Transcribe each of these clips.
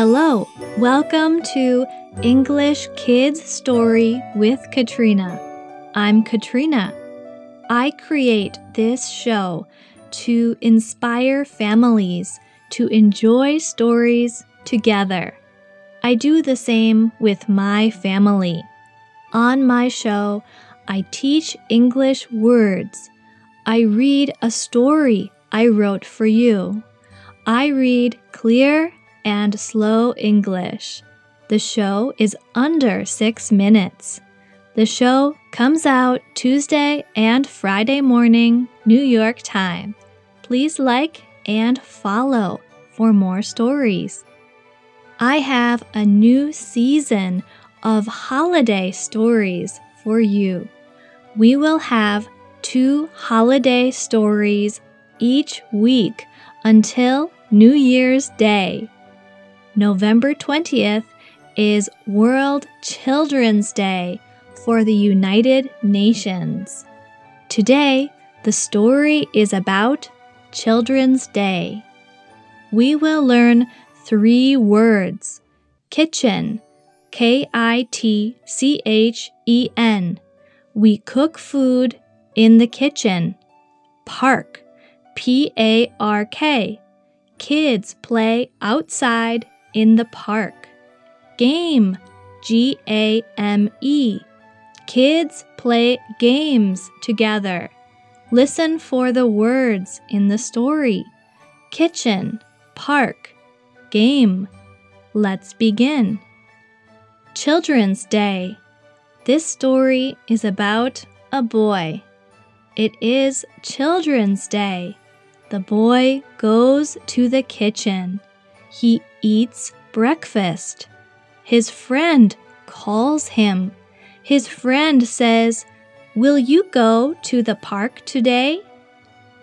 Hello, welcome to English Kids Story with Katrina. I'm Katrina. I create this show to inspire families to enjoy stories together. I do the same with my family. On my show, I teach English words. I read a story I wrote for you. I read clear and slow English. The show is under six minutes. The show comes out Tuesday and Friday morning, New York time. Please like and follow for more stories. I have a new season of holiday stories for you. We will have two holiday stories each week until New Year's Day. November 20th is World Children's Day for the United Nations. Today, the story is about Children's Day. We will learn three words kitchen, K I T C H E N. We cook food in the kitchen. Park, P A R K. Kids play outside in the park. Game, G A M E. Kids play games together. Listen for the words in the story kitchen, park, game. Let's begin. Children's Day. This story is about a boy. It is Children's Day. The boy goes to the kitchen. He eats breakfast. His friend calls him. His friend says, Will you go to the park today?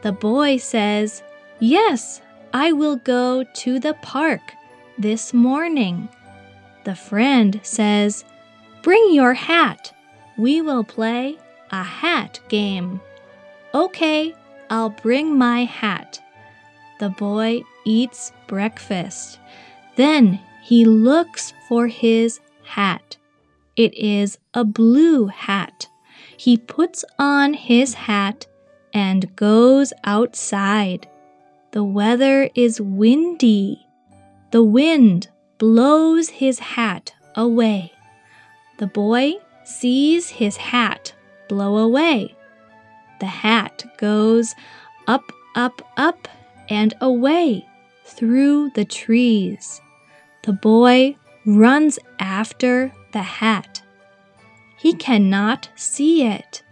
The boy says, Yes, I will go to the park this morning. The friend says, Bring your hat. We will play a hat game. Okay, I'll bring my hat. The boy eats breakfast. Then he looks for his hat. It is a blue hat. He puts on his hat and goes outside. The weather is windy. The wind blows his hat away. The boy sees his hat blow away. The hat goes up, up, up, and away through the trees. The boy runs after the hat. He cannot see it.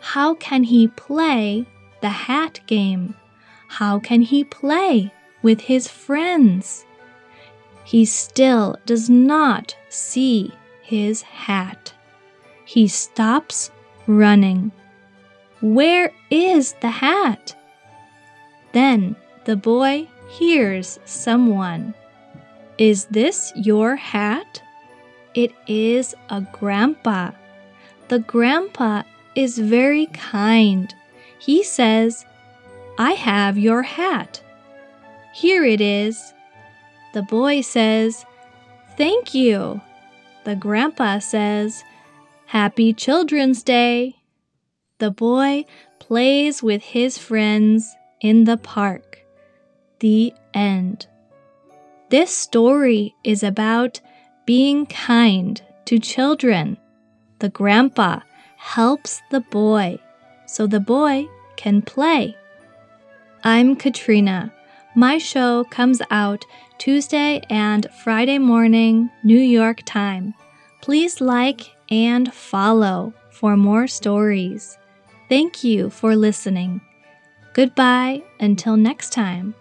How can he play the hat game? How can he play with his friends? He still does not see his hat. He stops running. Where is the hat? Then the boy hears someone. Is this your hat? It is a grandpa. The grandpa is very kind. He says, I have your hat. Here it is. The boy says, Thank you. The grandpa says, Happy Children's Day. The boy plays with his friends in the park. The end. This story is about being kind to children. The grandpa helps the boy so the boy can play. I'm Katrina. My show comes out Tuesday and Friday morning, New York time. Please like and follow for more stories. Thank you for listening. Goodbye until next time.